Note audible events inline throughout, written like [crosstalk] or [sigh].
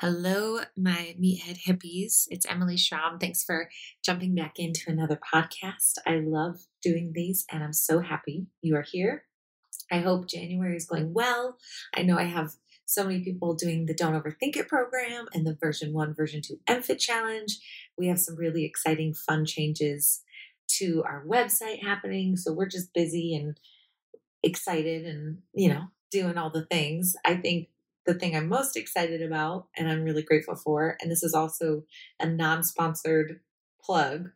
Hello, my meathead hippies. It's Emily Schromm. Thanks for jumping back into another podcast. I love doing these and I'm so happy you are here. I hope January is going well. I know I have so many people doing the Don't Overthink It program and the version one, version two MFIT challenge. We have some really exciting, fun changes to our website happening. So we're just busy and excited and, you know, doing all the things. I think the thing I'm most excited about and I'm really grateful for, and this is also a non sponsored plug.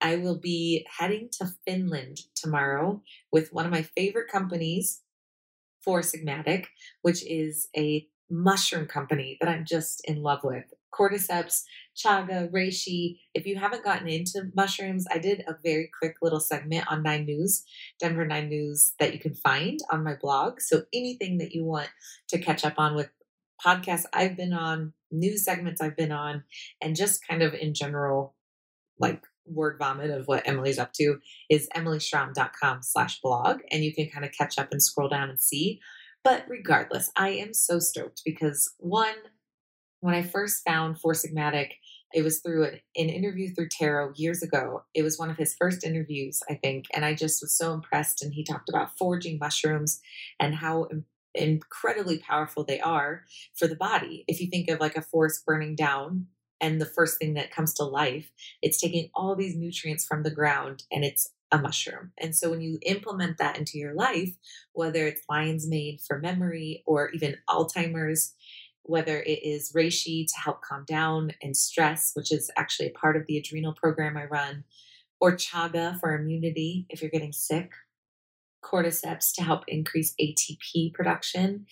I will be heading to Finland tomorrow with one of my favorite companies, Four Sigmatic, which is a mushroom company that I'm just in love with. Cordyceps, chaga, reishi. If you haven't gotten into mushrooms, I did a very quick little segment on Nine News, Denver Nine News, that you can find on my blog. So anything that you want to catch up on with podcasts I've been on, news segments I've been on, and just kind of in general, like word vomit of what Emily's up to is emilyschromm.com slash blog. And you can kind of catch up and scroll down and see. But regardless, I am so stoked because one, when I first found Four Sigmatic, it was through an, an interview through Tero years ago. It was one of his first interviews, I think. And I just was so impressed. And he talked about foraging mushrooms and how incredibly powerful they are for the body. If you think of like a forest burning down and the first thing that comes to life, it's taking all these nutrients from the ground and it's a mushroom. And so when you implement that into your life, whether it's lion's mane for memory or even Alzheimer's, whether it is reishi to help calm down and stress, which is actually a part of the adrenal program I run, or chaga for immunity if you're getting sick, cordyceps to help increase ATP production,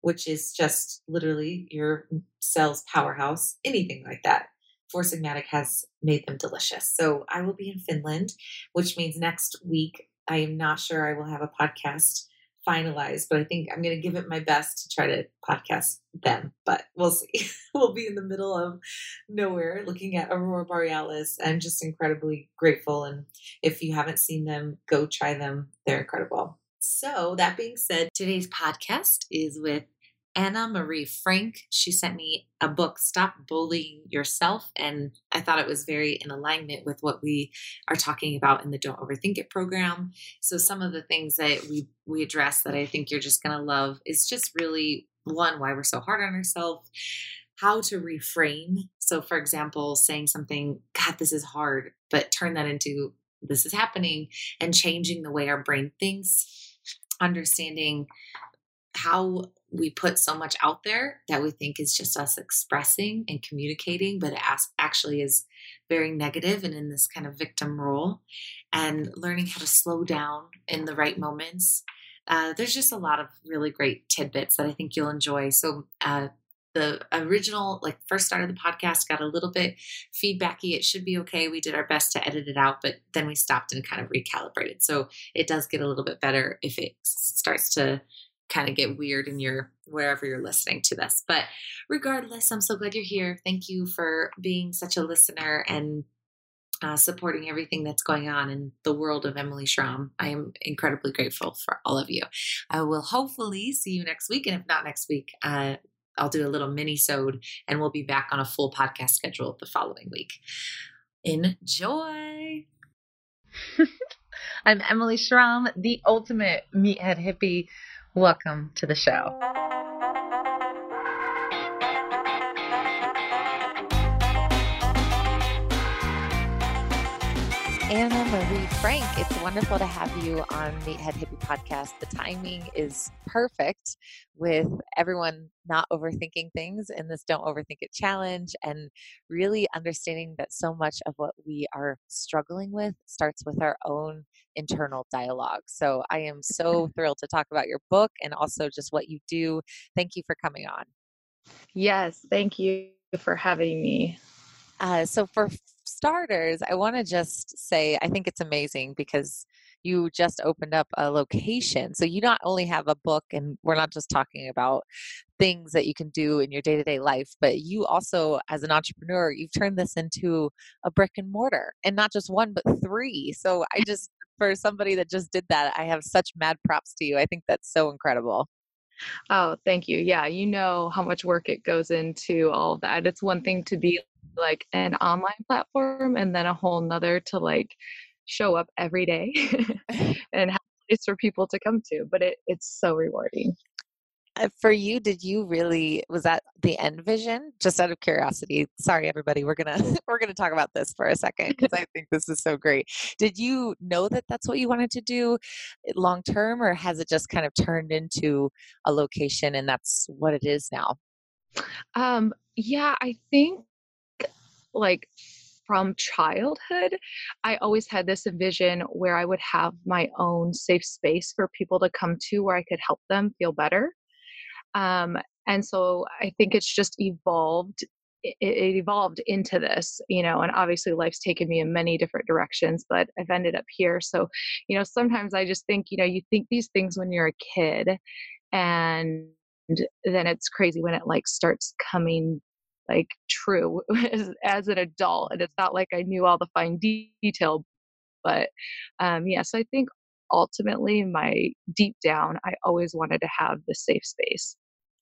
which is just literally your cell's powerhouse, anything like that. Four Sigmatic has made them delicious. So I will be in Finland, which means next week I am not sure I will have a podcast finalized, but I think I'm going to give it my best to try to podcast them. But we'll see. [laughs] we'll be in the middle of nowhere looking at Aurora Borealis. I'm just incredibly grateful. And if you haven't seen them, go try them. They're incredible. So, that being said, today's podcast is with Anna Marie Frank. She sent me a book, Stop Bullying Yourself. And I thought it was very in alignment with what we are talking about in the Don't Overthink It program. So some of the things that we, we address that I think you're just to love is just really one, why we're so hard on ourselves, how to reframe. So, for example, saying something, God, this is hard, but turn that into this is happening and changing the way our brain thinks, understanding how we put so much out there that we think is just us expressing and communicating, but it actually is very negative and in this kind of victim role, and learning how to slow down in the right moments. Uh, there's just a lot of really great tidbits that I think you'll enjoy. So, uh, the original, like first start of the podcast, got a little bit feedbacky. It should be okay. We did our best to edit it out, but then we stopped and kind of recalibrated. So it does get a little bit better if it starts to kind of get weird in your wherever you're listening to this. But regardless, I'm so glad you're here. Thank you for being such a listener and uh, supporting everything that's going on in the world of Emily Schromm. I am incredibly grateful for all of you. I will hopefully see you next week, and if not next week, uh, I'll do a little mini sode, and we'll be back on a full podcast schedule the following week. Enjoy. [laughs] I'm Emily Schromm, the ultimate meathead hippie Welcome to the show. Anna Marie Frank, it's wonderful to have you on the Head Hippie podcast. The timing is perfect with everyone not overthinking things in this Don't Overthink It challenge and really understanding that so much of what we are struggling with starts with our own internal dialogue. So I am so [laughs] thrilled to talk about your book and also just what you do. Thank you for coming on. Yes, thank you for having me. Uh, so, for starters, I want to just say I think it's amazing because you just opened up a location. So, you not only have a book, and we're not just talking about things that you can do in your day to day life, but you also, as an entrepreneur, you've turned this into a brick and mortar and not just one, but three. So, I [laughs] just for somebody that just did that, I have such mad props to you. I think that's so incredible. Oh, thank you. Yeah, you know how much work it goes into all of that. It's one thing to be like an online platform and then a whole nother to like show up every day [laughs] [laughs] and have a place for people to come to. But it, it's so rewarding. Uh, for you did you really was that the end vision just out of curiosity sorry everybody we're gonna [laughs] we're gonna talk about this for a second because i think this is so great did you know that that's what you wanted to do eh, long term or has it just kind of turned into a location and that's what it is now um yeah i think like from childhood, I always had this vision where I would have my own safe space for people to come to where I could help them feel better. Um, and so I think it's just evolved. It, it evolved into this, you know, and obviously life's taken me in many different directions, but I've ended up here. So, you know, sometimes I just think, you know, you think these things when you're a kid and then it's crazy when it like starts coming like true [laughs] as, as an adult and it's not like i knew all the fine de- detail but um yeah so i think ultimately my deep down i always wanted to have the safe space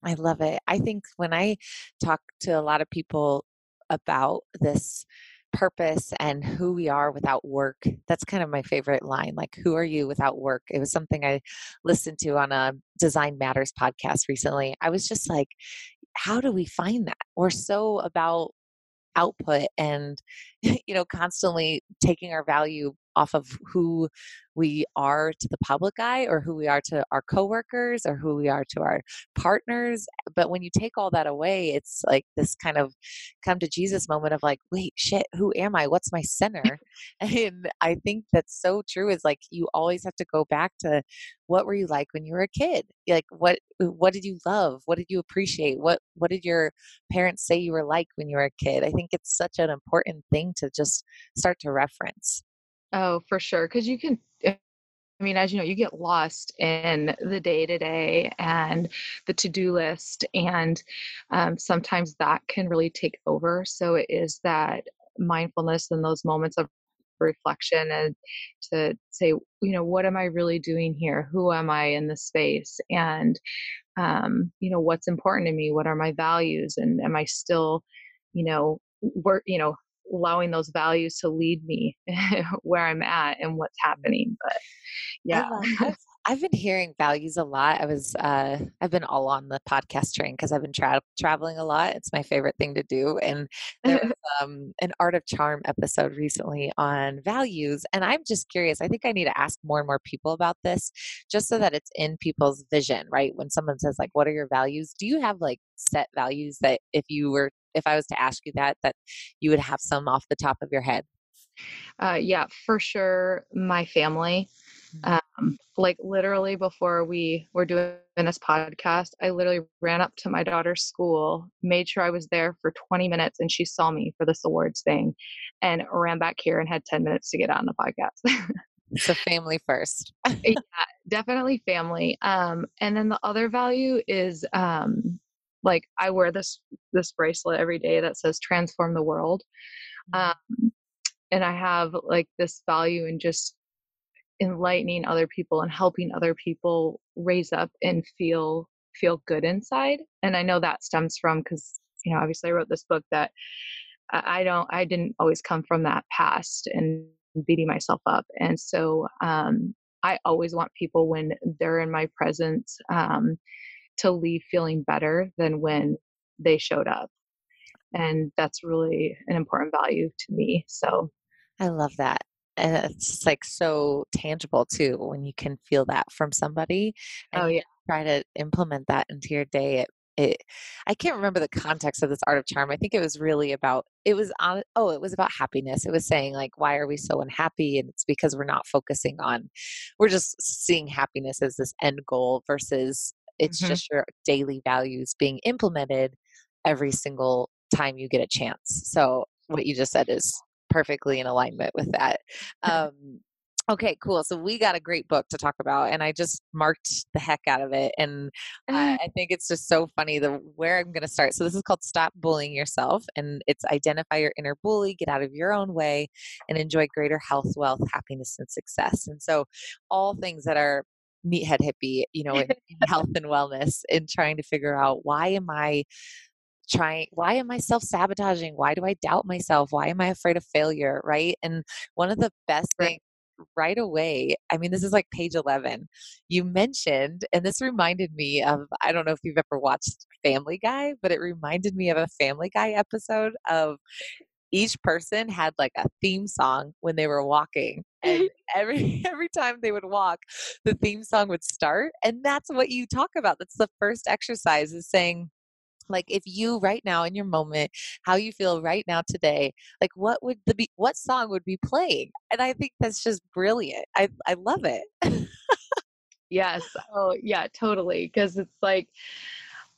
I love it. I think when I talk to a lot of people about this purpose and who we are without work, that's kind of my favorite line. Like, who are you without work? It was something I listened to on a Design Matters podcast recently. I was just like, how do we find that? We're so about output and [laughs] you know constantly taking our value off of who we are to the public eye or who we are to our coworkers or who we are to our partners but when you take all that away it's like this kind of come to jesus moment of like wait shit who am i? What's my center? [laughs] And i think that's so true is like you always have to go back to what were you like when you were a kid? Like what what did you love? What did you appreciate? What what did your parents say you were like when you were a kid? I think it's such an important thing to just start to reference Oh, for sure. Because you can, I mean, as you know, you get lost in the day to day and the to do list, and um, sometimes that can really take over. So it is that mindfulness in those moments of reflection and to say, you know, what am I really doing here? Who am I in this space? And, um, you know, what's important to me? What are my values? And am I still, you know, work, you know, allowing those values to lead me [laughs] where I'm at and what's happening. But yeah. I've, [laughs] I've, been hearing values a lot. I was, uh, I've been all on the podcast train because I've been tra- traveling a lot. It's my favorite thing to do. And there was [laughs] um, an Art of Charm episode recently on values. And I'm just curious. I think I need to ask more and more people about this just so that it's in people's vision, right? When someone says, like, what are your values? Do you have like set values that if you were if I was to ask you that, that you would have some off the top of your head? Uh, yeah, for sure. My family. Mm-hmm. Um, like literally before we were doing this podcast, I literally ran up to my daughter's school, made sure I was there for 20 minutes, and she saw me for this awards thing, and ran back here and had 10 minutes to get on the podcast. [laughs] so family first. yeah, definitely family. Um, and then the other value is um, like I wear this this bracelet every day that says transform the world. Mm-hmm. Um, and I have like this value in just enlightening other people and helping other people raise up and feel feel good inside. And I know that stems from because you know obviously I wrote this book that I don't I didn't always come from that past and beating myself up. And so um, I always want people when they're in my presence um, to leave feeling better than when they showed up. And that's really an important value to me. So I love that. And it's like so tangible too when you can feel that from somebody. oh, yeah. Try to implement that into your day. It, it, I can't remember the context of this art of charm. I think it was really about it was on oh, it was about happiness. It was saying like why are we so unhappy and it's because we're not focusing on we're just seeing happiness as this end goal versus it's mm-hmm. just your daily values being implemented every single time you get a chance. So what you just said is perfectly in alignment with that. [laughs] Um, okay, cool. So we got a great book to talk about, and I just marked the heck out of it. And I, [laughs] I think it's just so funny the where I'm going to start. So this is called "Stop Bullying Yourself," and it's identify your inner bully, get out of your own way, and enjoy greater health, wealth, happiness, and success. And so all things that are meathead hippie, you know, in, in [laughs] health and wellness, and trying to figure out why am I trying why am i self-sabotaging? Why do i doubt myself? Why am i afraid of failure? Right? And one of the best things right away i mean this is like page 11 you mentioned and this reminded me of i don't know if you've ever watched family guy but it reminded me of a family guy episode of each person had like a theme song when they were walking and [laughs] every [laughs] every time they would walk the theme song would start and that's what you talk about that's the first exercise is saying like if you right now in your moment how you feel right now today like what would the be what song would be playing? And i think that's just brilliant i i love it. [laughs] Yes oh yeah totally because it's like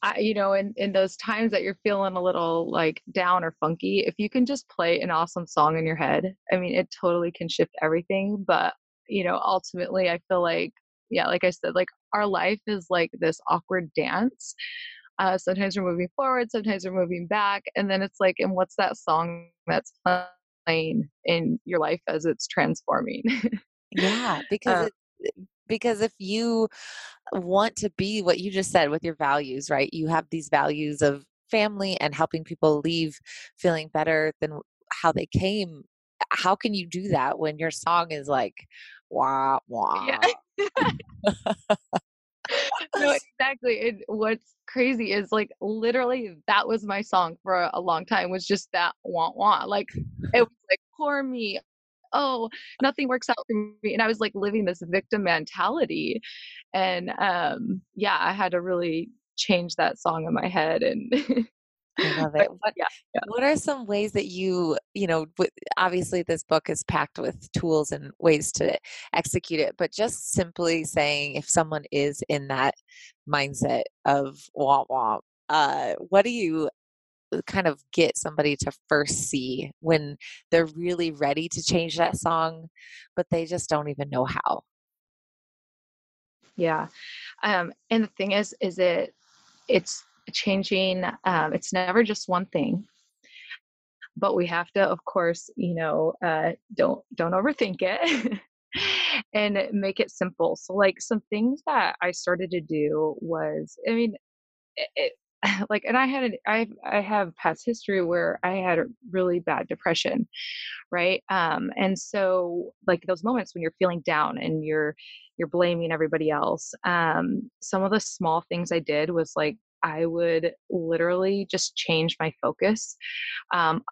I, you know, in, in those times that you're feeling a little like down or funky, if you can just play an awesome song in your head, I mean, it totally can shift everything. But, you know, ultimately, I feel like, yeah, like I said, like our life is like this awkward dance. Uh, sometimes we're moving forward, sometimes we're moving back. And then it's like, and what's that song that's playing in your life as it's transforming? [laughs] yeah, because uh, it, because if you want to be what you just said with your values, right? You have these values of family and helping people leave feeling better than how they came. How can you do that when your song is like wah wah? Yeah. [laughs] no, [laughs] exactly. And what's crazy is like literally that was my song for a long time was just that wah wah. Like it [laughs] was like poor me, oh, nothing works out for me. And I was like living this victim mentality. And um, yeah, I had to really change that song in my head and I love [laughs] it. What, yeah, yeah. what are some ways that you, you know, obviously this book is packed with tools and ways to execute it, but just simply saying if someone is in that mindset of wah wah, uh, what do you kind of get somebody to first see when they're really ready to change that song, but they just don't even know how. Yeah. Um, and the thing is, is it, it's changing, um, it's never just one thing, but we have to, of course, you know, uh, don't, don't overthink it. [laughs] and make it simple. So, like some things that I started to do was, I mean, it, [laughs] like and i had an i i have past history where i had a really bad depression right um and so like those moments when you're feeling down and you're you're blaming everybody else um some of the small things i did was like i would literally just change my focus um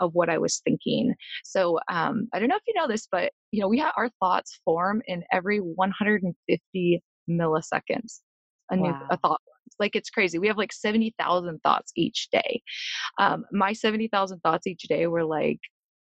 of what I was thinking. So um, I don't know if you know this, but you know we have our thoughts form in every 150 milliseconds. A new a thought like it's crazy. We have like 70,000 thoughts each day. Um, my 70,000 thoughts each day were like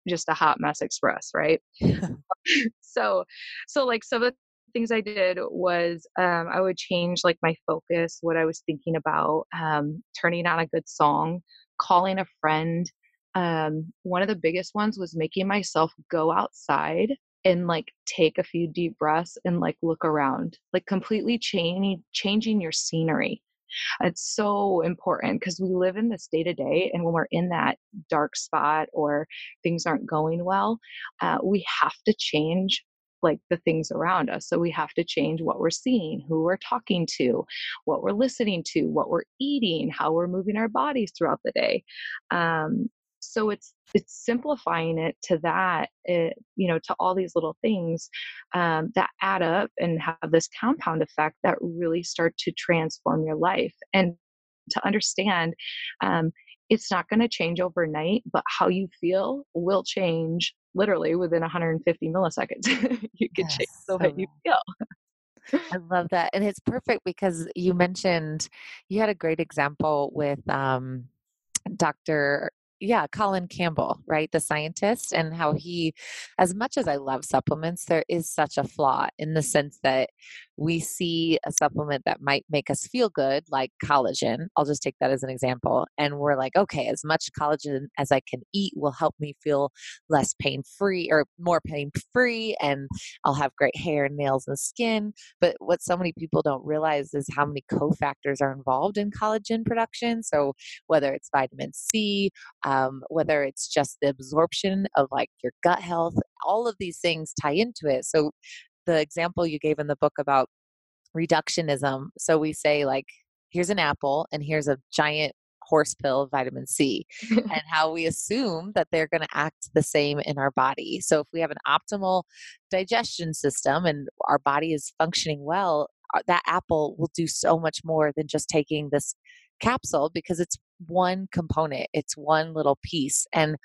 just a hot mess express, right? [laughs] so, so like some of the things I did was um, I would change like my focus, what I was thinking about, um, turning on a good song, calling a friend. Um, one of the biggest ones was making myself go outside and like take a few deep breaths and like look around like completely changing changing your scenery it's so important because we live in this day to day and when we're in that dark spot or things aren't going well uh, we have to change like the things around us. So we have to change what we're seeing, who we're talking to, what we're listening to, what we're eating, how we're moving our bodies throughout the day. Um, so it's it's simplifying it to that it, you know to all these little things um, that add up and have this compound effect that really start to transform your life. And to understand um, it's not going to change overnight but how you feel will change literally within 150 milliseconds. [laughs] You can yes, change the way you feel. I love that. And it's perfect because you mentioned you had a great example with um, Dr yeah, Colin Campbell, right? The scientist, and how he, as much as I love supplements, there is such a flaw in the sense that we see a supplement that might make us feel good, like collagen. I'll just take that as an example. And we're like, okay, as much collagen as I can eat will help me feel less pain free or more pain free, and I'll have great hair, and nails, and skin. But what so many people don't realize is how many cofactors are involved in collagen production. So whether it's vitamin C, um, whether it's just the absorption of like your gut health, all of these things tie into it. So the example you gave in the book about reductionism. So we say, like, here's an apple and here's a giant horse pill of vitamin C, and [laughs] how we assume that they're going to act the same in our body. So if we have an optimal digestion system and our body is functioning well, uh, that apple will do so much more than just taking this capsule because it's one component, it's one little piece. And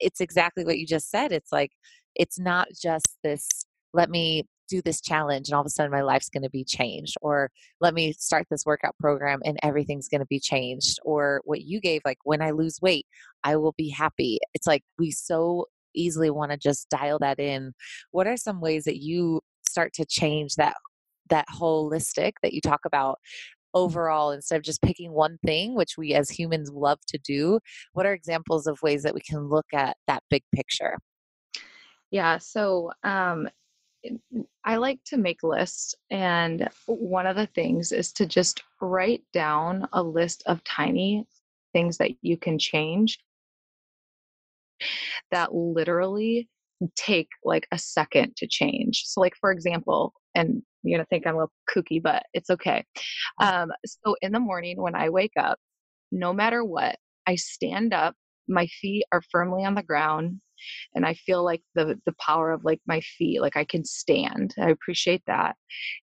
it's exactly what you just said. It's like, it's not just this, let me do this challenge and all of a sudden my life's going to be changed or let me start this workout program and everything's going to be changed or what you gave like when i lose weight i will be happy. It's like we so easily want to just dial that in. What are some ways that you start to change that that holistic that you talk about overall instead of just picking one thing which we as humans love to do? What are examples of ways that we can look at that big picture? Yeah so um I like to make lists, and one of the things is to just write down a list of tiny things that you can change that literally take like a second to change. So, like, for example, and you're gonna think I'm a little kooky, but it's okay. Um, so, in the morning when I wake up, no matter what, I stand up, my feet are firmly on the ground, and I feel like the the power of like my feet, like I can stand. I appreciate that,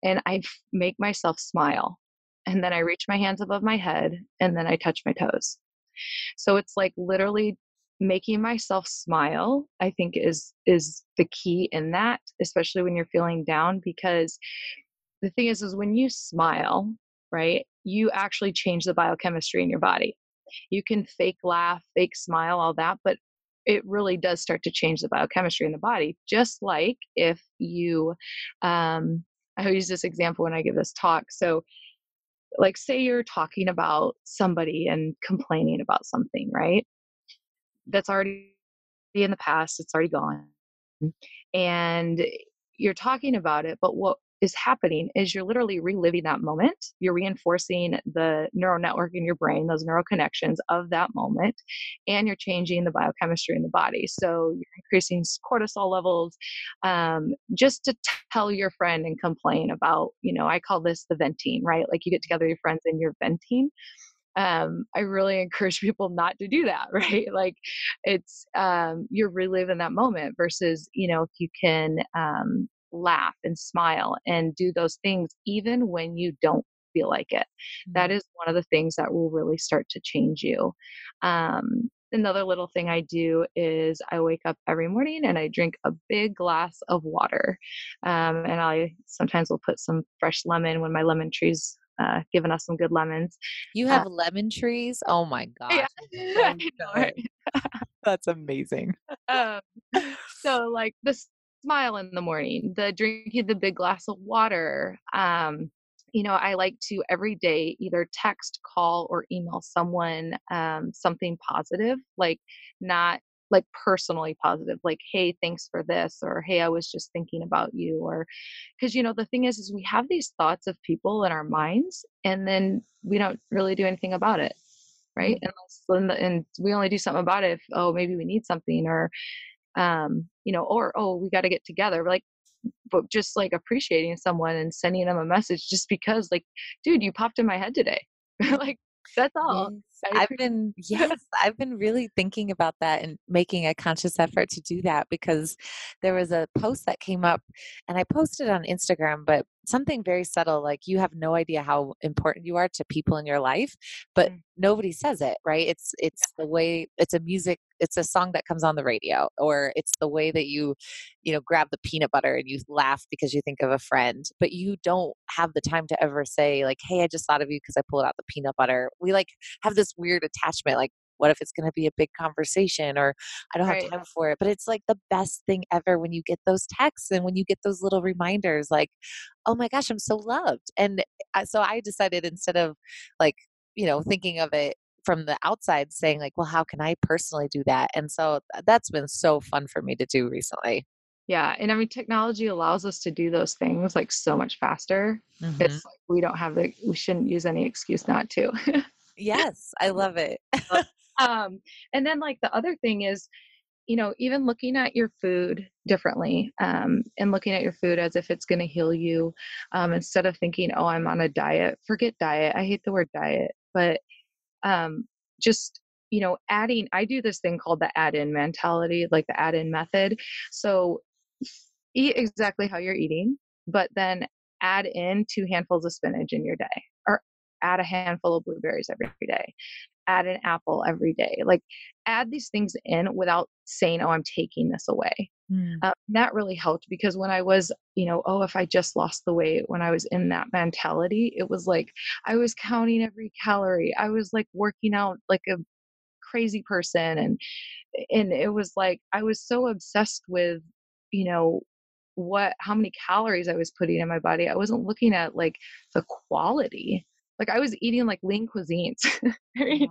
and I f- make myself smile, and then I reach my hands above my head, and then I touch my toes. So it's like literally making myself smile i think is is the key in that especially when you're feeling down because the thing is is when you smile right you actually change the biochemistry in your body you can fake laugh fake smile all that but it really does start to change the biochemistry in the body. Just like if you, um, I use this example when I give this talk. So, like, say you're talking about somebody and complaining about something, right? That's already in the past, it's already gone. And you're talking about it, but what is happening is you're literally reliving that moment. You're reinforcing the neural network in your brain, those neural connections of that moment, and you're changing the biochemistry in the body. So you're increasing cortisol levels um, just to tell your friend and complain about, you know, I call this the venting, right? Like you get together your friends and you're venting um, I really [laughs] encourage people not to do that, [laughs] right? Like it's um, you're reliving that moment versus you know if you can um, laugh and smile and do those things even when you don't feel like it. Mm-hmm. That is one of the things that will really start to change you. Um, another little thing I do is I wake up every morning and I drink a big glass of water. Um, and I sometimes will put some fresh lemon when my lemon trees uh, giving us some good lemons. You uh have uh, lemon trees? Oh my [laughs] gosh. [laughs] Yeah. That's amazing. [laughs] Um, so, like, this smile in the morning, the drinking the big glass of water. Um, you know, I like to every day either text, call, or email someone um, something positive, like not like personally positive, like, hey, thanks for this, or hey, I was just thinking about you, or because, you know, the thing is, is we have these thoughts of people in our minds and then we don't really do anything about it right mm-hmm. Unless, and we only do something about it if oh maybe we need something or um, you know, or oh, we got to get together. Like, but just like appreciating someone and sending them a message just because, like, dude, you popped in my head today. [laughs] like, that's all. I've been [laughs] yes, I've been really thinking about that and making a conscious effort to do that because there was a post that came up and I posted on Instagram, but something very subtle like you have no idea how important you are to people in your life, but mm. nobody says it, right? It's it's yeah. the way it's a music it's a song that comes on the radio or it's the way that you you know grab the peanut butter and you laugh because you think of a friend but you don't have the time to ever say like hey i just thought of you because i pulled out the peanut butter we like have this weird attachment like what if it's going to be a big conversation or i don't right. have time for it but it's like the best thing ever when you get those texts and when you get those little reminders like oh my gosh i'm so loved. And uh, so i decided instead of like you know thinking of it from the outside saying like well how can i personally do that? And so that's been so fun for me to do recently. Yeah and i mean technology allows us to do those things like so much faster. Mm-hmm. it's like we don't have the we shouldn't use any excuse not to [laughs] yes i love it [laughs] um and then like the other thing is you know, even looking at your food differently um, and looking at your food as if it's going to heal you um, instead of thinking, oh, I'm on a diet. Forget diet. I hate the word diet, but um, just you know adding i do this thing called the add in mentality like the add in method so eat exactly how you're eating but then add in two handfuls of spinach in your day add a handful of blueberries every day add an apple every day like add these things in without saying oh i'm taking this away mm. uh, that really helped because when i was you know oh if i just lost the weight when i was in that mentality it was like i was counting every calorie i was like working out like a crazy person and and it was like i was so obsessed with you know what how many calories i was putting in my body i wasn't looking at like the quality like i was eating like lean cuisines. [laughs] Yeah.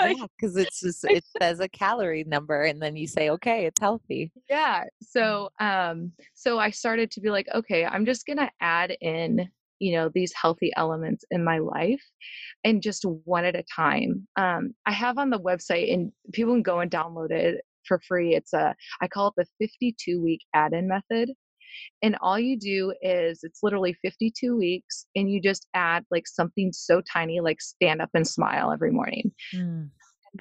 [laughs] because yeah, it's just it says a calorie number and then you say okay it's healthy. Yeah so um so i started to be like okay i'm just gonna add in you know these healthy elements in my life and just one at a time. Um, i have on the website and people can go and download it for free. It's a i call it the 52 week add-in method and all you do is it's literally 52 weeks and you just add like something so tiny like stand up and smile every morning mm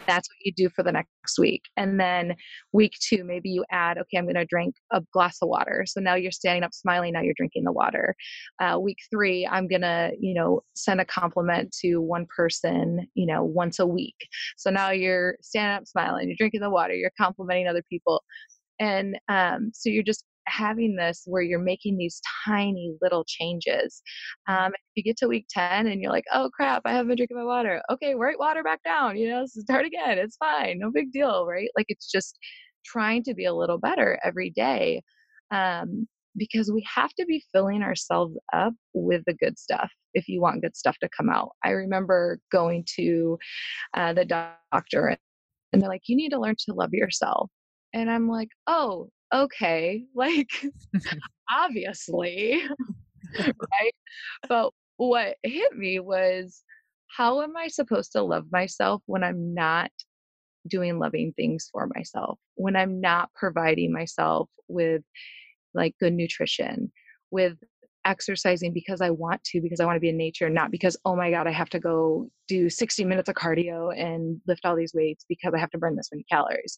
that's what you do for the next week. And then week two, maybe you add, okay, I'm going to drink a glass of water. So now you're standing up smiling, now you're drinking the water. Uh, week three, I'm going to, you know, send a compliment to one person, you know, once a week. So now you're standing up smiling, you're drinking the water, you're complimenting other people. And um, so you're just having this where you're making these tiny little changes. Um, if you get to week 10 and you're like, oh crap, I haven't been drinking my water. Okay, write water back down, you know, [laughs] start again. It's fine. No big deal, right? Like it's just trying to be a little better every day. Um, because we have to be filling ourselves up with the good stuff if you want good stuff to come out. I remember going to uh, the doctor and they're like, you need to learn to love yourself. And I'm like, oh, okay, [laughs] like obviously, right? But what hit me was how am I supposed to love myself when I'm not doing loving things for myself, when I'm not providing myself with like good nutrition, with exercising because I want to, because I want to be in nature, not because, oh my God, I have to go do 60 minutes of cardio and lift all these weights because I have to burn this many calories.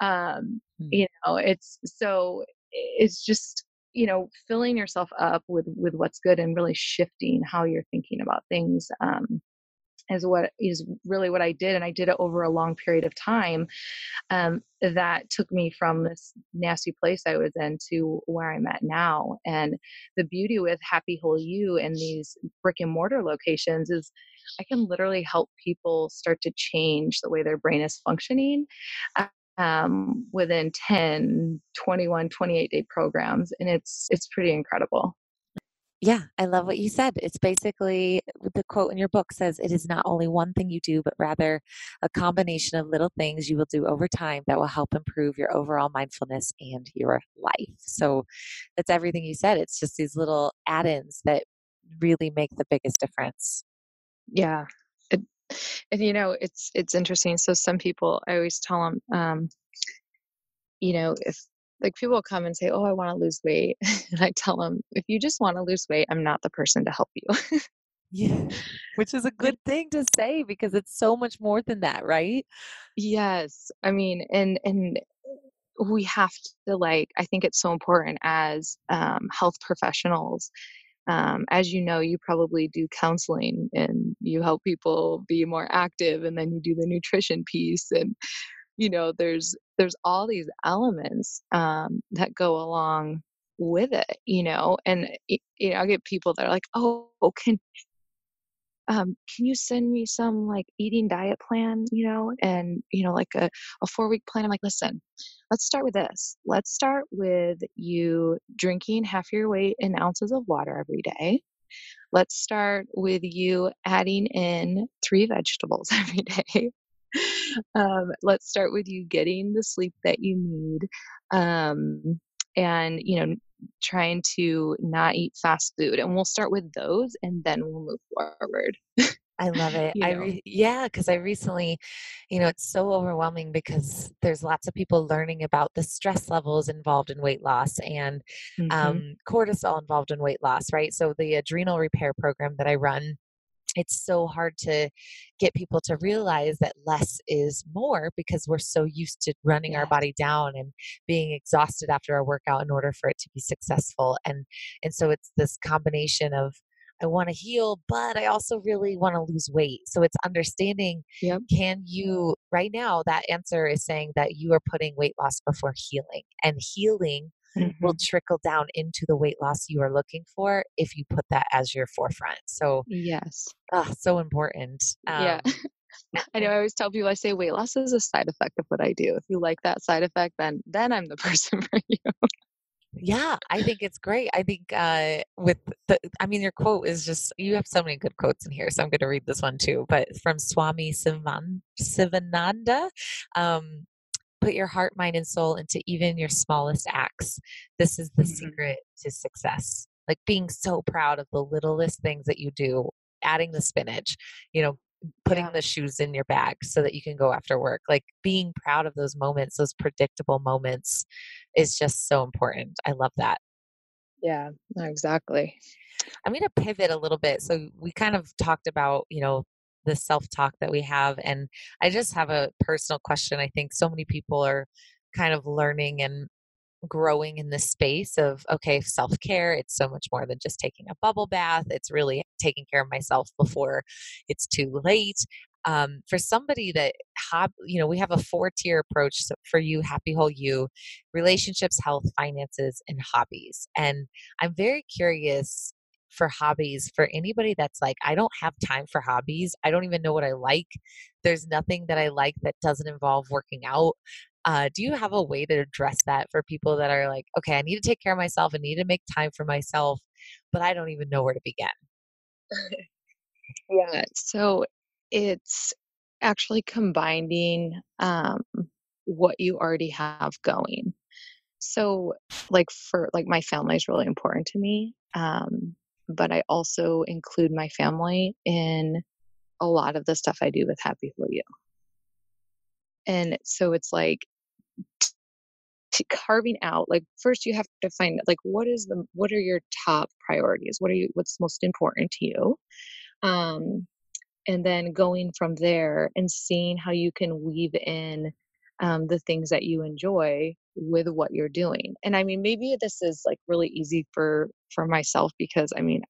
Um, mm. You know, it's so, it's just, you know, filling yourself up with, with what's good and really shifting how you're thinking about things. Um, is what is really what I did. And I did it over a long period of time. Um, that took me from this nasty place I was in to where I'm at now. And the beauty with Happy Whole You and these brick and mortar locations is I can literally help people start to change the way their brain is functioning. Um, within 10 21 28 day programs and it's it's pretty incredible yeah, I love what you said. It's basically the quote in your book says it is not only one thing you do, but rather a combination of little things you will do over time that will help improve your overall mindfulness and your life. So that's everything you said. It's just these little add ins that really make the biggest difference. Yeah. It, and you know, it's it's interesting. So some people, I always tell them, um, you know, if like people come and say, "Oh, I want to lose weight," [laughs] and I tell them, "If you just want to lose weight, I'm not the person to help you." [laughs] yeah, which is a good thing to say because it's so much more than that, right? Yes, I mean, and and we have to like. I think it's so important as um, health professionals. Um, as you know, you probably do counseling and you help people be more active, and then you do the nutrition piece and you know there's there's all these elements um, that go along with it you know and you know i get people that are like oh can um, can you send me some like eating diet plan? You know and you know like a, a four week plan. I'm like listen let's start with this. Let's start with you drinking half your weight in ounces of water every day. Let's start with you adding in three vegetables [laughs] every day um, let's start with you getting the sleep that you need um, and you know trying to not eat fast food and we'll start with those and then we'll move forward I love [laughs] it. I re- yeah, because I recently, you know, it's so overwhelming because there's lots of people learning about the stress levels involved in weight loss and mm-hmm. um, cortisol involved in weight loss, right? So the adrenal repair program that I run it's so hard to get people to realize that less is more because we're so used to running our body down and being exhausted after a workout in order for it to be successful and and so it's this combination of I want to heal, but I also really want to lose weight. So it's understanding yep. can you, right now, that answer is saying that you are putting weight loss before healing. And healing mm-hmm. will trickle down into the weight loss you are looking for if you put that as your forefront. So, yes. Oh, so important. Um, yeah. [laughs] I [laughs] know I always tell people I say weight loss is a side effect of what I do. If you like that side effect, then then I'm the [laughs] person for you. Yeah, I think it's great. I think uh, with the, I mean, your quote is just, you have so many good quotes in here. So I'm going to read this one too. But from Swami Sivan, Sivananda, um, put your heart, mind, and soul into even your smallest acts. This is the mm-hmm. secret to success. Like being so proud of the littlest things that you do, adding the spinach, you know, putting yeah. the shoes in your bag so that you can go after work. Like being proud of those moments, those predictable moments is just so important. I love that. Yeah, exactly. I'm going to pivot a little bit. So we kind of talked about, you know, the self talk that we have. And I just have a personal question. I think so many people are kind of learning and growing in this space of okay self-care it's so much more than just taking a bubble bath it's really taking care of myself before it's too late um, for somebody that have you know we have a four tier approach for you happy whole you relationships health finances and hobbies and i'm very curious for hobbies for anybody that's like i don't have time for hobbies i don't even know what i like there's nothing that i like that doesn't involve working out uh, do you have a way to address that for people that are like, okay, I need to take care of myself, I need to make time for myself, but I don't even know where to begin? [laughs] yeah, so it's actually combining um, what you already have going. So, like for like my family is really important to me, um, but I also include my family in a lot of the stuff I do with Happy Whole You. And so it's like carving out like first you have to find like what is the what are your top priorities? What are you what's most important to you? Um and then going from there and seeing how you can weave in um, the things that you enjoy with what you're doing. And i mean maybe this is like really easy for for myself because i mean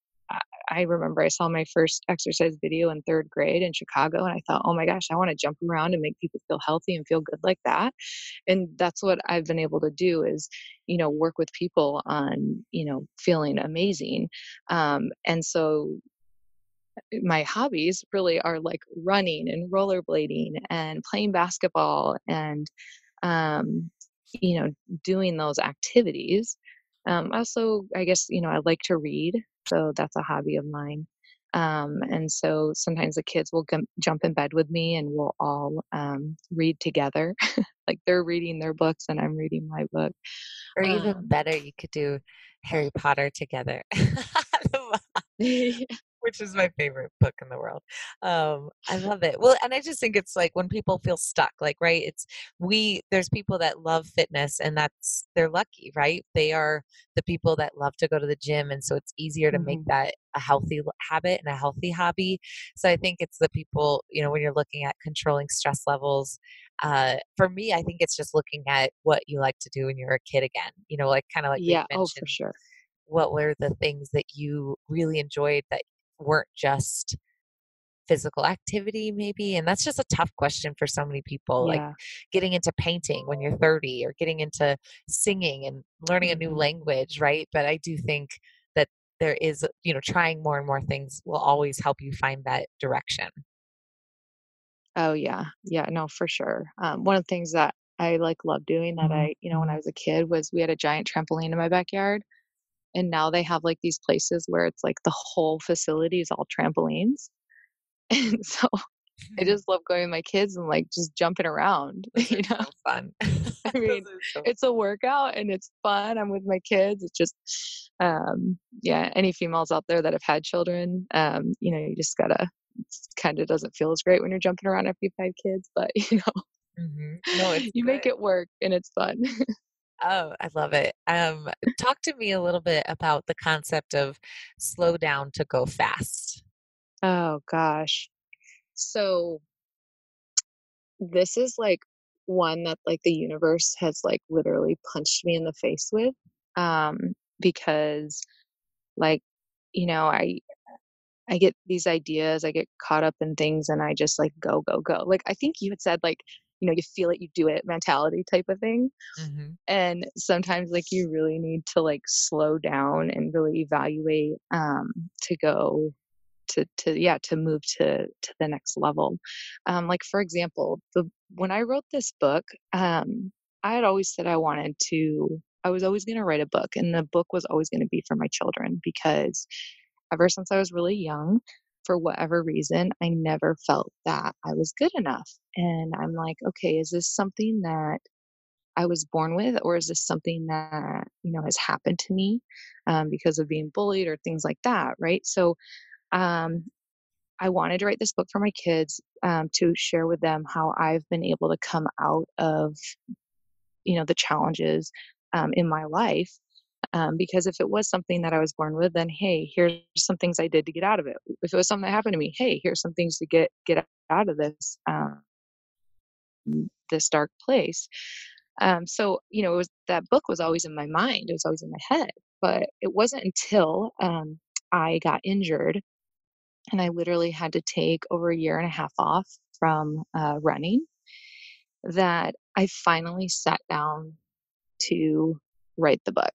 I remember I saw my first exercise video in third grade in Chicago, and I thought, oh my gosh, I want to jump around and make people feel healthy and feel good like that. And that's what I've been able to do is, you know, work with people on, you know, feeling amazing. Um, and so my hobbies really are like running and rollerblading and playing basketball and um, you know doing those activities um, also i guess you know i like to read so that's a hobby of mine. Um, and so sometimes the kids will g- jump in bed with me and we'll all um, read together. [laughs] like they're reading their books and I'm reading my book. Or even um, better, you could do Harry Potter together. [laughs] [laughs] which is my favorite book in the world. Um, I love it. Well, and I just think it's like when people feel stuck, like, right? It's we, there's people that love fitness and that's, they're lucky, right? They are the people that love to go to the gym. And so it's easier to mm-hmm. make that a healthy habit and a healthy hobby. So I think it's the people, you know, when you're looking at controlling stress levels, uh, for me, I think it's just looking at what you like to do when you're a kid again, you know, like kind of like, yeah, oh, for sure what were the things that you really enjoyed that weren't just physical activity maybe and that's just a tough question for so many people yeah. like getting into painting when you're 30 or getting into singing and learning a new mm-hmm. language right but i do think that there is you know trying more and more things will always help you find that direction oh yeah yeah no for sure um, one of the things that i like love doing that mm-hmm. i you know when i was a kid was we had a giant trampoline in my backyard and now they have like these places where it's like the whole facility is all trampolines [laughs] and so I [laughs] just love going with my kids and like just jumping around. [laughs] you know, so fun. I mean, so it's a workout and it's fun. I'm with my kids. It's just, um, yeah. Any females out there that have had children, um, you know, you just gotta kind of doesn't feel as great when you're jumping around after you've had kids, but you know, Mm-hmm. No, it's you make it work and it's fun. Oh, I love it. Um, talk to me a little bit about the concept of slow down to go fast. oh gosh. So this is like one that like the universe has like literally punched me in the face with. Um, because like, you know, I I get these ideas, I get caught up in things and I just like go, go, go. Like I think you had said like, you know, you feel it, you do it mentality type of thing. hmm And sometimes like you really need to like slow down and really evaluate um to go to to yeah, to move to to the next level. Um like for example, the when I wrote this book, um I had always said I wanted to I was always going to write a book and the book was always going to be for my children because ever since I was really young, for whatever reason, I never felt that I was good enough. And I'm like, okay, is this something that I was born with, or is this something that, you know, has happened to me um, because of being bullied or things like that? Right. So um, I wanted to write this book for my kids um, to share with them how I've been able to come out of, you know, the challenges um, in my life um, because if it was something that I was born with, then hey, here's some things I did to get out of it. If it was something that happened to me, hey, here's some things to get get out of this um, this dark place. Um, so you know, it was that book was always in my mind. It was always in my head. But it wasn't until um, I got injured and I literally had to take over a year and a half off from uh, running that I finally sat down to write the book.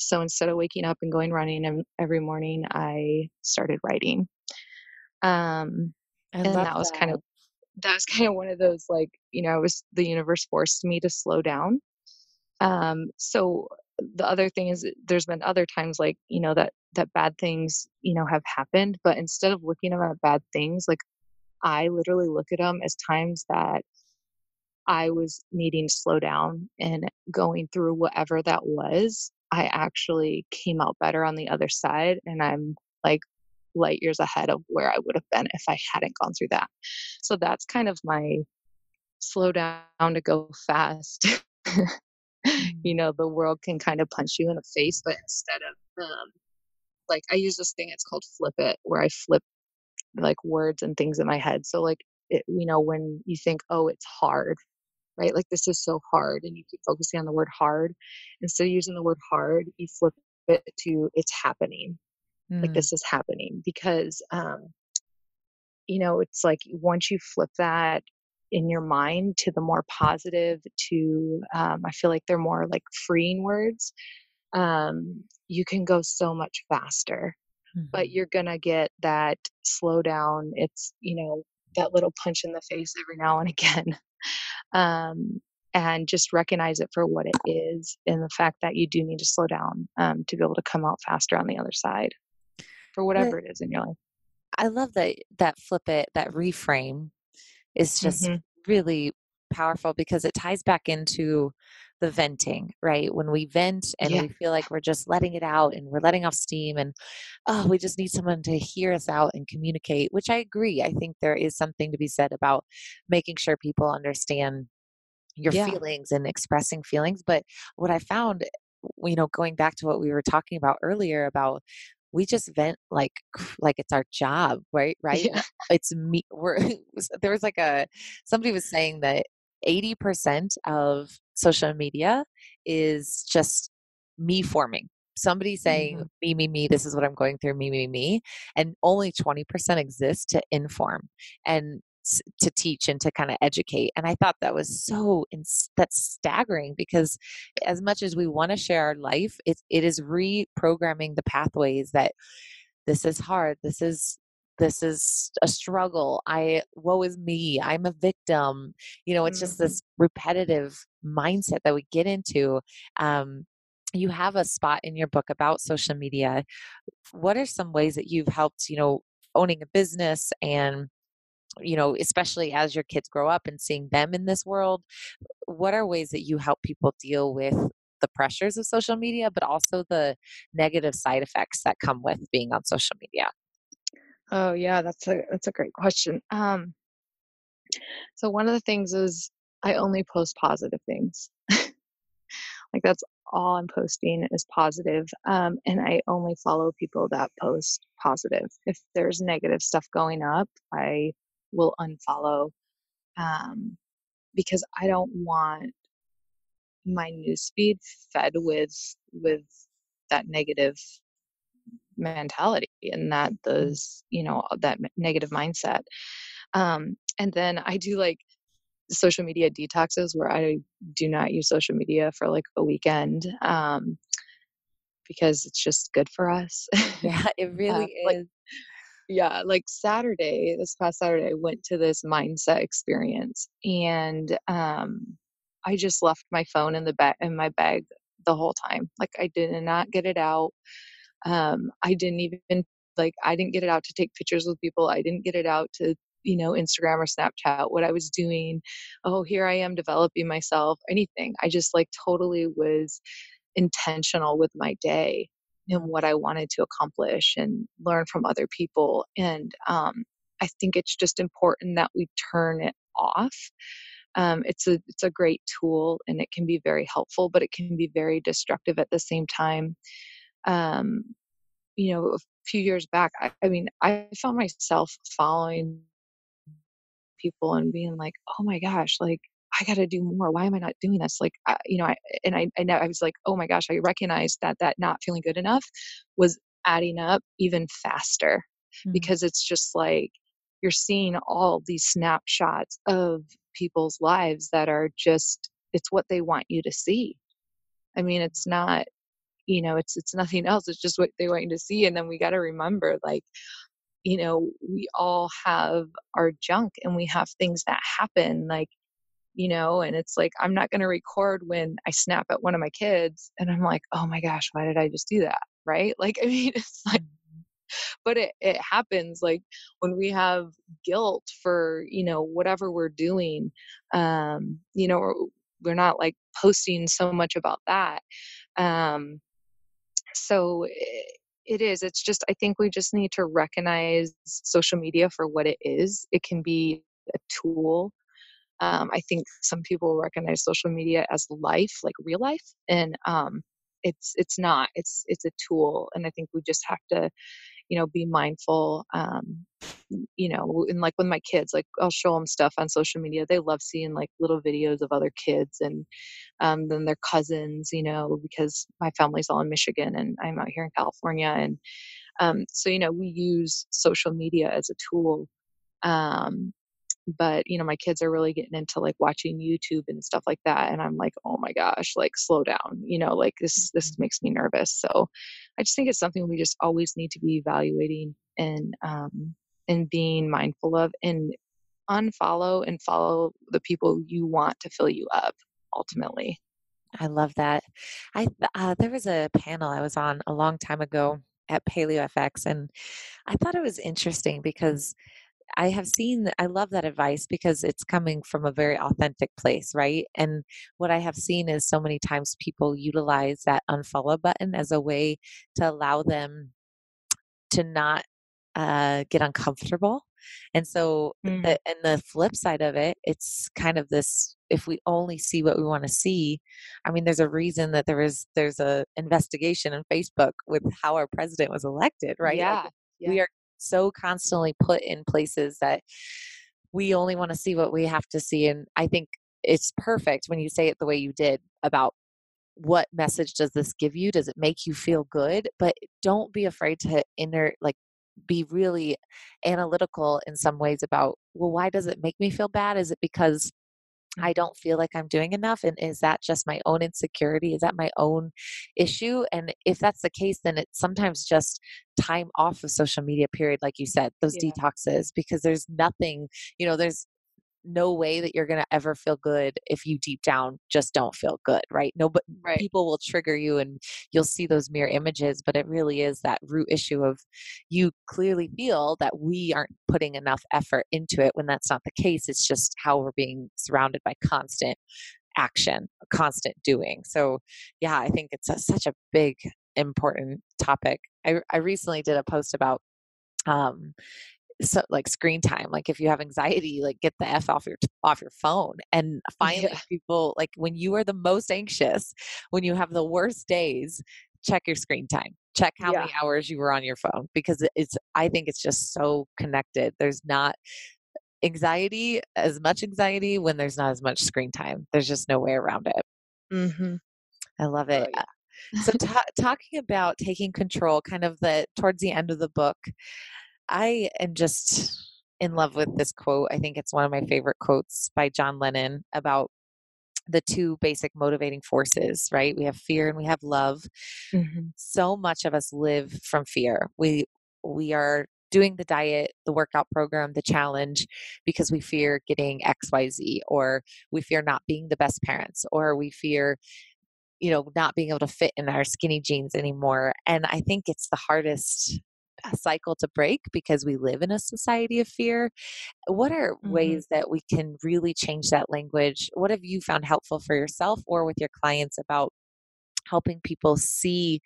So instead of waking up and going running every morning, I started writing. Um, and that was kind of that was [laughs] kind of one of those like you know, it was the universe forced me to slow down. Um, so the other thing is there's been other times like you know that that bad things you know have happened, but instead of looking at bad things, like I literally look at them as times that I was needing to slow down and going through whatever that was, I actually came out better on the other side. And I'm like light years ahead of where I would have been if I hadn't gone through that. So that's kind of my slow down to go fast. [laughs] Mm. you know, the world can kind of punch you in the face, but instead of, um, like, I use this thing, it's called Flip It, where I flip like words and things in my head. So, like, it, you know, when you think, oh, it's hard, right? Like this is so hard, and you keep focusing on the word hard. Instead of using the word hard, you flip it to it's happening. Like Mm. this is happening because, um, you know, it's like once you flip that in your mind to the more positive, to um, I feel like they're more like freeing words. Um, you can go so much faster but Mhm. you're gonna get that slow down. It's, you know, that little punch in the face every now and [laughs] again. Um, and just recognize it for what it is and the fact that you do need to slow down um, to be able to come out faster on the other side for whatever it is in your life. I love that that flip it, that reframe is just hmm really powerful because it ties back into the venting, right? When we vent and Yeah. we feel like we're just letting it out and we're letting off steam and oh, we just need someone to hear us out and communicate, which I agree. I think there is something to be said about making sure people understand your Yeah. feelings and expressing feelings. But what I found, you know, going back to what we were talking about earlier about we just vent like like it's our job, right? Right? Yeah. It's me. We're [laughs] there was like a somebody was saying that eighty percent of social media is just me forming. Somebody saying hmm me, me, me. This is what I'm going through. Me, me, me, and only twenty percent exists to inform and to teach and to kind of educate. And I thought that was so that's staggering because as much as we want to share our life, it it is reprogramming the pathways that this is hard. This is this is a struggle. I woe is me. I'm a victim. You know, it's just hmm this repetitive mindset that we get into. Um, you have a spot in your book about social media. What are some ways that you've helped, you know, owning a business and you know, especially as your kids grow up and seeing them in this world, what are ways that you help people deal with the pressures of social media, but also the negative side effects that come with being on social media? Oh yeah, that's a that's a great question. Um, so one of the things is I only post positive things. [laughs] like that's all I'm posting is positive. Um, and I only follow people that post positive. If there's negative stuff going up, I will unfollow um, because I don't want my newsfeed fed with with that negative mentality and that those you know that negative mindset. Um and then i do like social media detoxes where i do not use social media for like a weekend um because it's just good for us. [laughs] Yeah it really uh, is. like, yeah like saturday this past saturday i went to this mindset experience and um i just left my phone in the bag in my bag the whole time. Like i did not get it out um, I didn't even like I didn't get it out to take pictures with people. I didn't get it out to you know Instagram or Snapchat. What I was doing, oh here I am developing myself. Anything. I just like totally was intentional with my day and what I wanted to accomplish and learn from other people. And um, I think it's just important that we turn it off. Um, it's a it's a great tool and it can be very helpful, but it can be very destructive at the same time um, you know, a few years back, I, I mean, I found myself following people and being like, oh my gosh, like I got to do more. Why am I not doing this? Like, I, you know, I, and I, I, I was like, oh my gosh, I recognized that that not feeling good enough was adding up even faster mm-hmm. because it's just like you're seeing all these snapshots of people's lives that are just, it's what they want you to see. I mean, it's not, you know it's it's nothing else it's just what they want you to see and then we got to remember like you know we all have our junk and we have things that happen like you know and it's like i'm not going to record when i snap at one of my kids and i'm like oh my gosh why did i just do that right [laughs] like i mean it's like mm-hmm. but it, it happens like when we have guilt for you know whatever we're doing um you know we're, we're not like posting so much about that um so eh, it is it's just i think we just need to recognize social media for what it is. It can be a tool. Um, i think some people recognize social media as life like real life and um, it's it's not it's it's a tool and i think we just have to you know be mindful um, you know and like with my kids like i'll show them stuff on social media they love seeing like little videos of other kids and um, then their cousins you know because my family's all in michigan and i'm out here in california and um, so you know we use social media as a tool um, but you know my kids are really getting into like watching youtube and stuff like that and i'm like oh my gosh like slow down you know like this this mm-hmm. makes me nervous so i just think it's something we just always need to be evaluating and um and being mindful of and unfollow and follow the people you want to fill you up ultimately i love that i uh, there was a panel i was on a long time ago at paleo fx and i thought it was interesting because I have seen, I love that advice because it's coming from a very authentic place, right? And what I have seen is so many times people utilize that unfollow button as a way to allow them to not uh, get uncomfortable. And so, mm. the, and the flip side of it, it's kind of this: if we only see what we want to see, I mean, there's a reason that there is there's a investigation in Facebook with how our president was elected, right? Yeah. Like, yeah. We are so constantly put in places that we only want to see what we have to see. And I think it's perfect when you say it the way you did about what message does this give you? Does it make you feel good? But don't be afraid to inner like be really analytical in some ways about well why does it make me feel bad is it because I don't feel like I'm doing enough. And is that just my own insecurity? Is that my own issue? And if that's the case, then it's sometimes just time off of social media, period, like you said, those yeah. detoxes, because there's nothing, you know, there's no way that you're going to ever feel good if you deep down just don't feel good right? No but right. people will trigger you and you'll see those mirror images but it really is that root issue of you clearly feel that we aren't putting enough effort into it when that's not the case. It's just how we're being surrounded by constant action constant doing. So yeah i think it's a, such a big important topic. I, I recently did a post about um, so like screen time like if you have anxiety like get the f off your off your phone and finally yeah. people like when you are the most anxious when you have the worst days check your screen time check how yeah. many hours you were on your phone because it's i think it's just so connected there's not anxiety as much anxiety when there's not as much screen time there's just no way around it mm-hmm. i love it right. so t- talking about taking control kind of the towards the end of the book I am just in love with this quote. I think it's one of my favorite quotes by John Lennon about the two basic motivating forces, right? We have fear and we have love. Mm-hmm. So much of us live from fear. We we are doing the diet, the workout program, the challenge because we fear getting XYZ or we fear not being the best parents or we fear you know not being able to fit in our skinny jeans anymore and i think it's the hardest cycle to break because we live in a society of fear. What are mm-hmm. ways that we can really change that language? What have you found helpful for yourself or with your clients about helping people see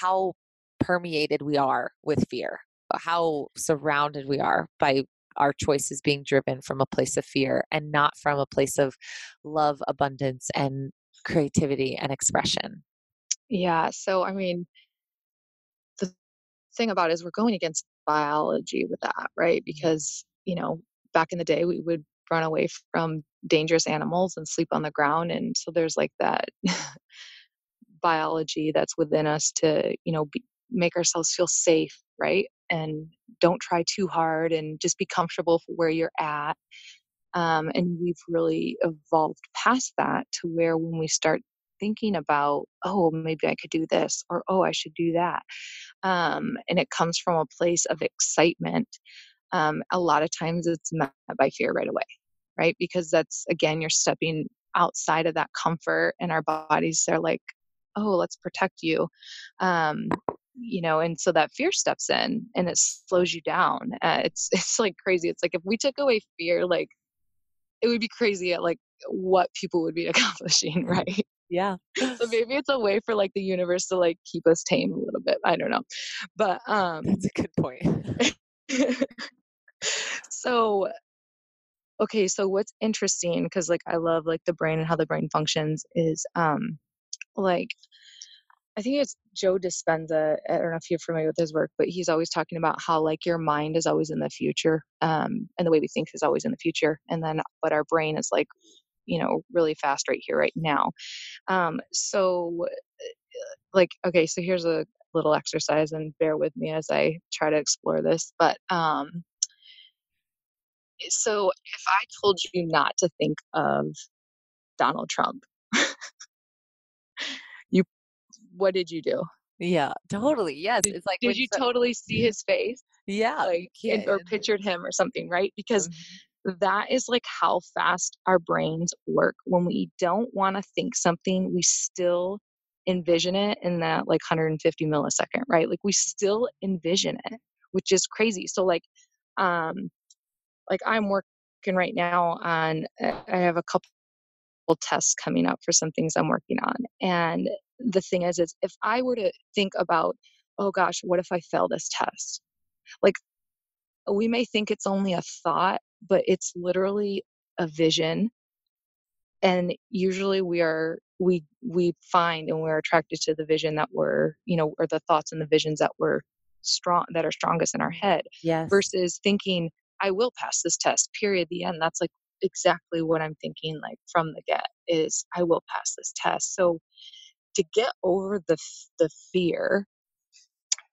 how permeated we are with fear, how surrounded we are by our choices being driven from a place of fear and not from a place of love, abundance, and creativity and expression? Yeah. So, I mean, thing about is we're going against biology with that, right? Mm-hmm. Because, you know, back in the day, we would run away from dangerous animals and sleep on the ground. And so there's like that [laughs] biology that's within us to, you know, be, make ourselves feel safe, right? And don't try too hard and just be comfortable where you're at. Um, and we've really evolved past that to where when we start thinking about, oh, maybe I could do this, or oh, I should do that. Um, and it comes from a place of excitement. Um, a lot of times it's met by fear right away, right? Because that's, again, you're stepping outside of that comfort, and our bodies they're like, oh, let's protect you. Um, you know and so that fear steps in and it slows you down uh, it's [laughs] it's like crazy it's like if we took away fear like it would be crazy at like what people would be [laughs] accomplishing right yeah so [laughs] maybe it's a way for like the universe to like keep us tame a little bit i don't know but um that's a good point [laughs] so okay so what's interesting because like i love like the brain and how the brain functions is um like I think it's Joe Dispenza. I don't know if you're familiar with his work, but he's always talking about how like your mind is always in the future, um, and the way we think is always in the future, and then but our brain is like you know really fast right here right now. Um, so uh, like okay so here's a little exercise and bear with me as i try to explore this but um so if i told you not to think of donald trump you what did you do? Yeah totally yes did, it's like did you totally see his face yeah like or pictured him or something right? Because mm-hmm that is like how fast our brains work. When we don't want to think something, we still envision it in that like 150 millisecond, right? Like we still envision it, which is crazy. So like um like I'm working right now on I have a couple tests coming up for some things I'm working on. And the thing is is if I were to think about, oh gosh, what if I fail this test? Like we may think it's only a thought, but it's literally a vision. And usually we are we we find and we're attracted to the vision that we're you know or the thoughts and the visions that we're strong that are strongest in our head yes. versus thinking i will pass this test period the end. That's like exactly what i'm thinking like from the get is i will pass this test. So to get over the the fear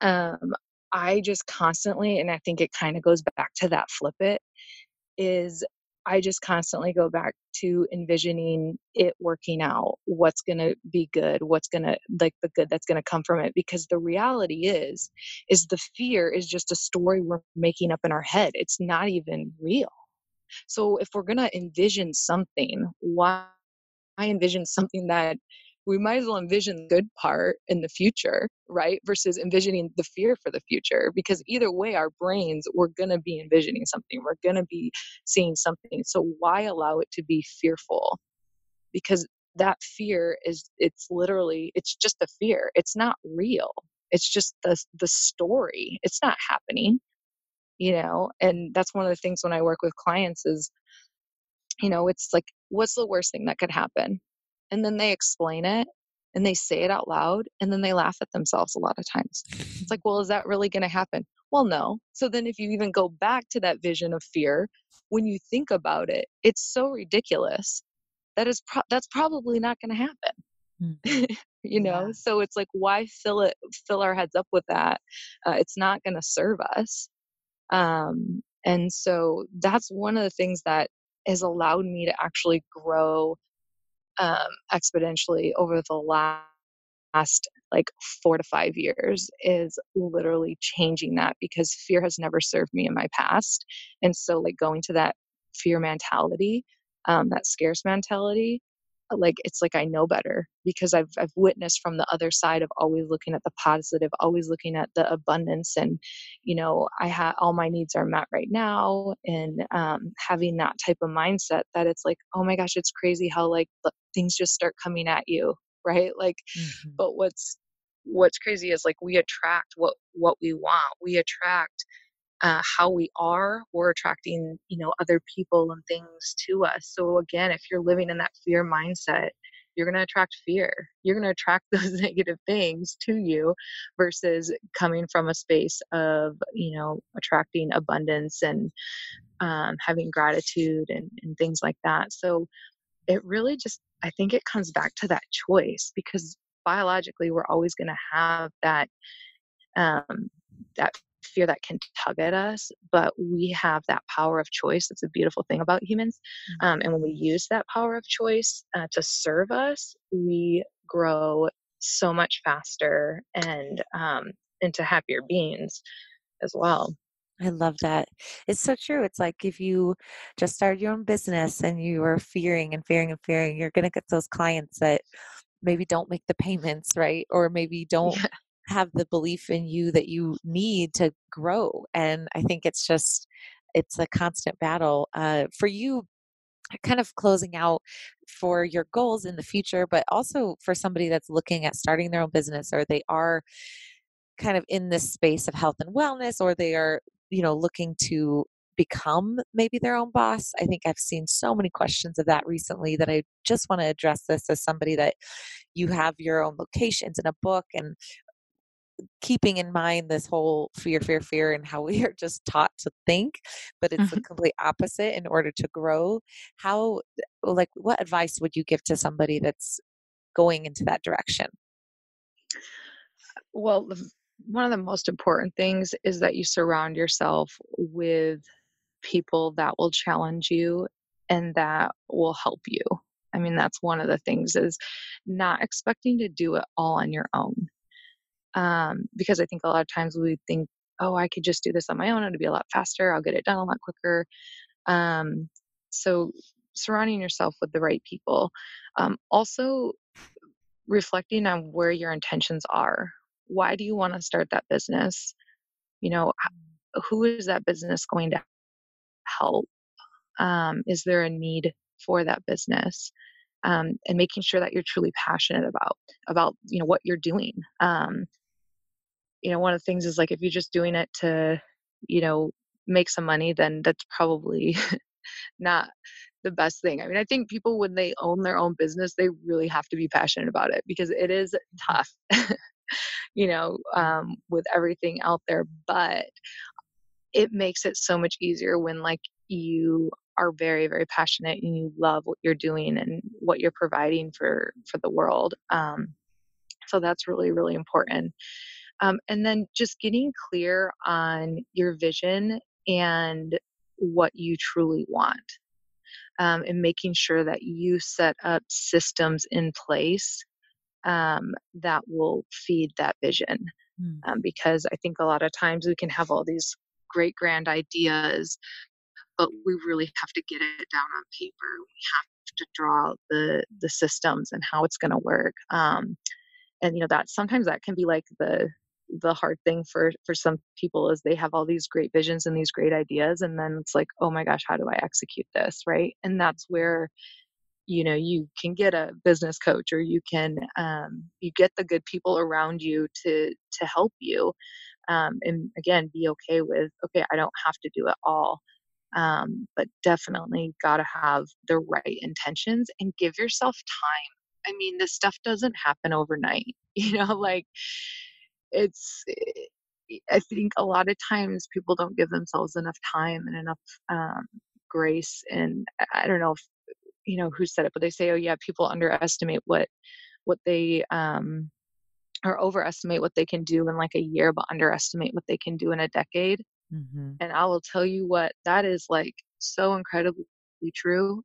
um i just constantly and i think it kind of goes back to that flip it is I just constantly go back to envisioning it working out, what's going to be good, what's going to like the good that's going to come from it because the reality is is the fear is just a story we're making up in our head. It's not even real. So if we're going to envision something, why I envision something that we might as well envision the good part in the future, right? Versus envisioning the fear for the future. Because either way, our brains, we're going to be envisioning something, we're going to be seeing something. So why allow it to be fearful? Because that fear is, it's literally, it's just a fear, it's not real. it's just the the story it's not happening you know and that's one of the things when i work with clients is you know it's like what's the worst thing that could happen and then they explain it and they say it out loud and then they laugh at themselves a lot of times. It's like well is that really going to happen? Well no. So then if you even go back to that vision of fear when you think about it it's so ridiculous that is pro- that's probably not going to happen. Mm-hmm. [laughs] you know? Yeah. so it's like why fill it fill our heads up with that? Uh, it's not going to serve us. Um, and so that's one of the things that has allowed me to actually grow um, exponentially over the last like four to five years is literally changing that because fear has never served me in my past. And so like going to that fear mentality um, that scarce mentality like it's like I know better because I've I've witnessed from the other side of always looking at the positive, always looking at the abundance, and you know I have all my needs are met right now, and um, having that type of mindset that it's like oh my gosh, it's crazy how like things just start coming at you, right? Like, mm-hmm. but what's what's crazy is like we attract what what we want. We attract uh, how we are, we're attracting, you know, other people and things to us. So again, if you're living in that fear mindset, you're going to attract fear. You're going to attract [laughs] those negative things to you versus coming from a space of, you know, attracting abundance and um, having gratitude and, and things like that. So it really just, I think it comes back to that choice because biologically we're always going to have that um, that fear that can tug at us, but we have that power of choice. That's a beautiful thing about humans. Mm-hmm. Um, and when we use that power of choice uh, to serve us, we grow so much faster and um, into happier beings as well. I love that. It's so true. It's like if you just started your own business and you are fearing and fearing and fearing, you're going to get those clients that maybe don't make the payments, right? Or maybe don't yeah have the belief in you that you need to grow. And I think it's just, it's a constant battle. Uh, for you, kind of closing out for your goals in the future, but also for somebody that's looking at starting their own business or they are kind of in this space of health and wellness or they are, you know, looking to become maybe their own boss. I think I've seen so many questions of that recently that I just want to address this as somebody that you have your own locations in a book and keeping in mind this whole fear, fear, fear, and how [laughs] we are just taught to think, but it's mm-hmm. the complete opposite in order to grow. How, like, what advice would you give to somebody that's going into that direction? Well, one of the most important things is that you surround yourself with people that will challenge you and that will help you. I mean, that's one of the things is not expecting to do it all on your own um, because I think a lot of times we think, oh, I could just do this on my own. It'll be a lot faster. I'll get it done a lot quicker. Um, so surrounding yourself with the right people. Um, also reflecting on where your intentions are. Why do you want to start that business? You know, who is that business going to help? Um, is there a need for that business? Um, and making sure that you're truly passionate about about you know what you're doing um, you know one of the things is like if you're just doing it to you know make some money then that's probably [laughs] not the best thing i mean i think people when they own their own business they really have to be passionate about it because it is tough [laughs] you know um, with everything out there but it makes it so much easier when like you are very very passionate and you love what you're doing and what you're providing for for the world um, so that's really really important um, and then just getting clear on your vision and what you truly want. Um, and making sure that you set up systems in place um, that will feed that vision. Mm. Um, because I think a lot of times we can have all these great grand ideas, but we really have to get it down on paper. We have to draw the the systems and how it's going to work. Um, and you know that sometimes that can be like the the hard thing for for some people is they have all these great visions and these great ideas and then it's like oh my gosh how do i execute this right and that's where you know you can get a business coach or you can um, you get the good people around you to to help you um, and again be okay with okay i don't have to do it all um, but definitely got to have the right intentions and give yourself time. I mean this stuff doesn't happen overnight [laughs] you know like it's eh, i think a lot of times people don't give themselves enough time and enough um, grace and i don't know if you know who said it but they say oh yeah people underestimate what what they um or overestimate what they can do in like a year but underestimate what they can do in a decade mm-hmm. and i will tell you what that is like so incredibly true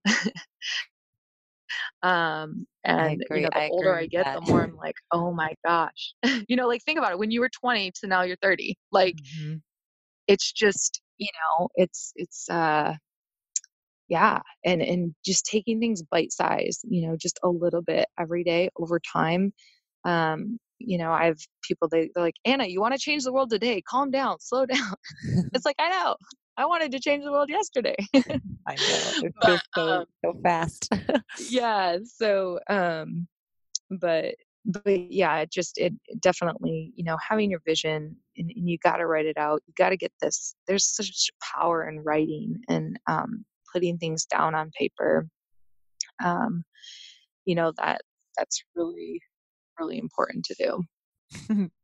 um and you know the I older i get the more i'm like oh my gosh [laughs] you know like think about it when you were 20 to now you're 30 like mm-hmm. it's just you know it's it's uh yeah and and just taking things bite size you know just a little bit every day over time um you know i have people they, they're like anna you want to change the world today? Calm down [laughs] slow down. [laughs] It's like i know i wanted to change the world yesterday. [laughs] I know it feels so, um, so fast. Yeah so um but but yeah it just it definitely you know having your vision and, and you got to write it out you got to get this there's such power in writing and um putting things down on paper um, you know that that's really really important to do. [laughs]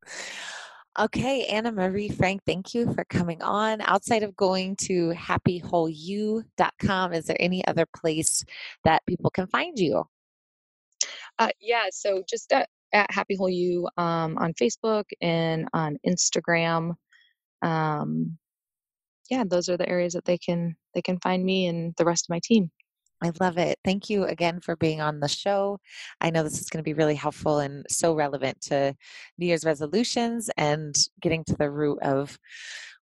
Okay anna marie frank thank you for coming on. Outside of going to happywholeyou.com is there any other place that people can find you? Uh, yeah so just at, at happy whole you um, on facebook and on instagram um, yeah, those are the areas that they can they can find me and the rest of my team. I love it. Thank you again for being on the show. I know this is going to be really helpful and so relevant to New Year's resolutions and getting to the root of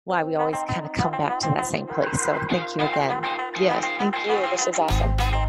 why we always kind of come back to that same place. So thank you again. Yes, thank you. This is awesome.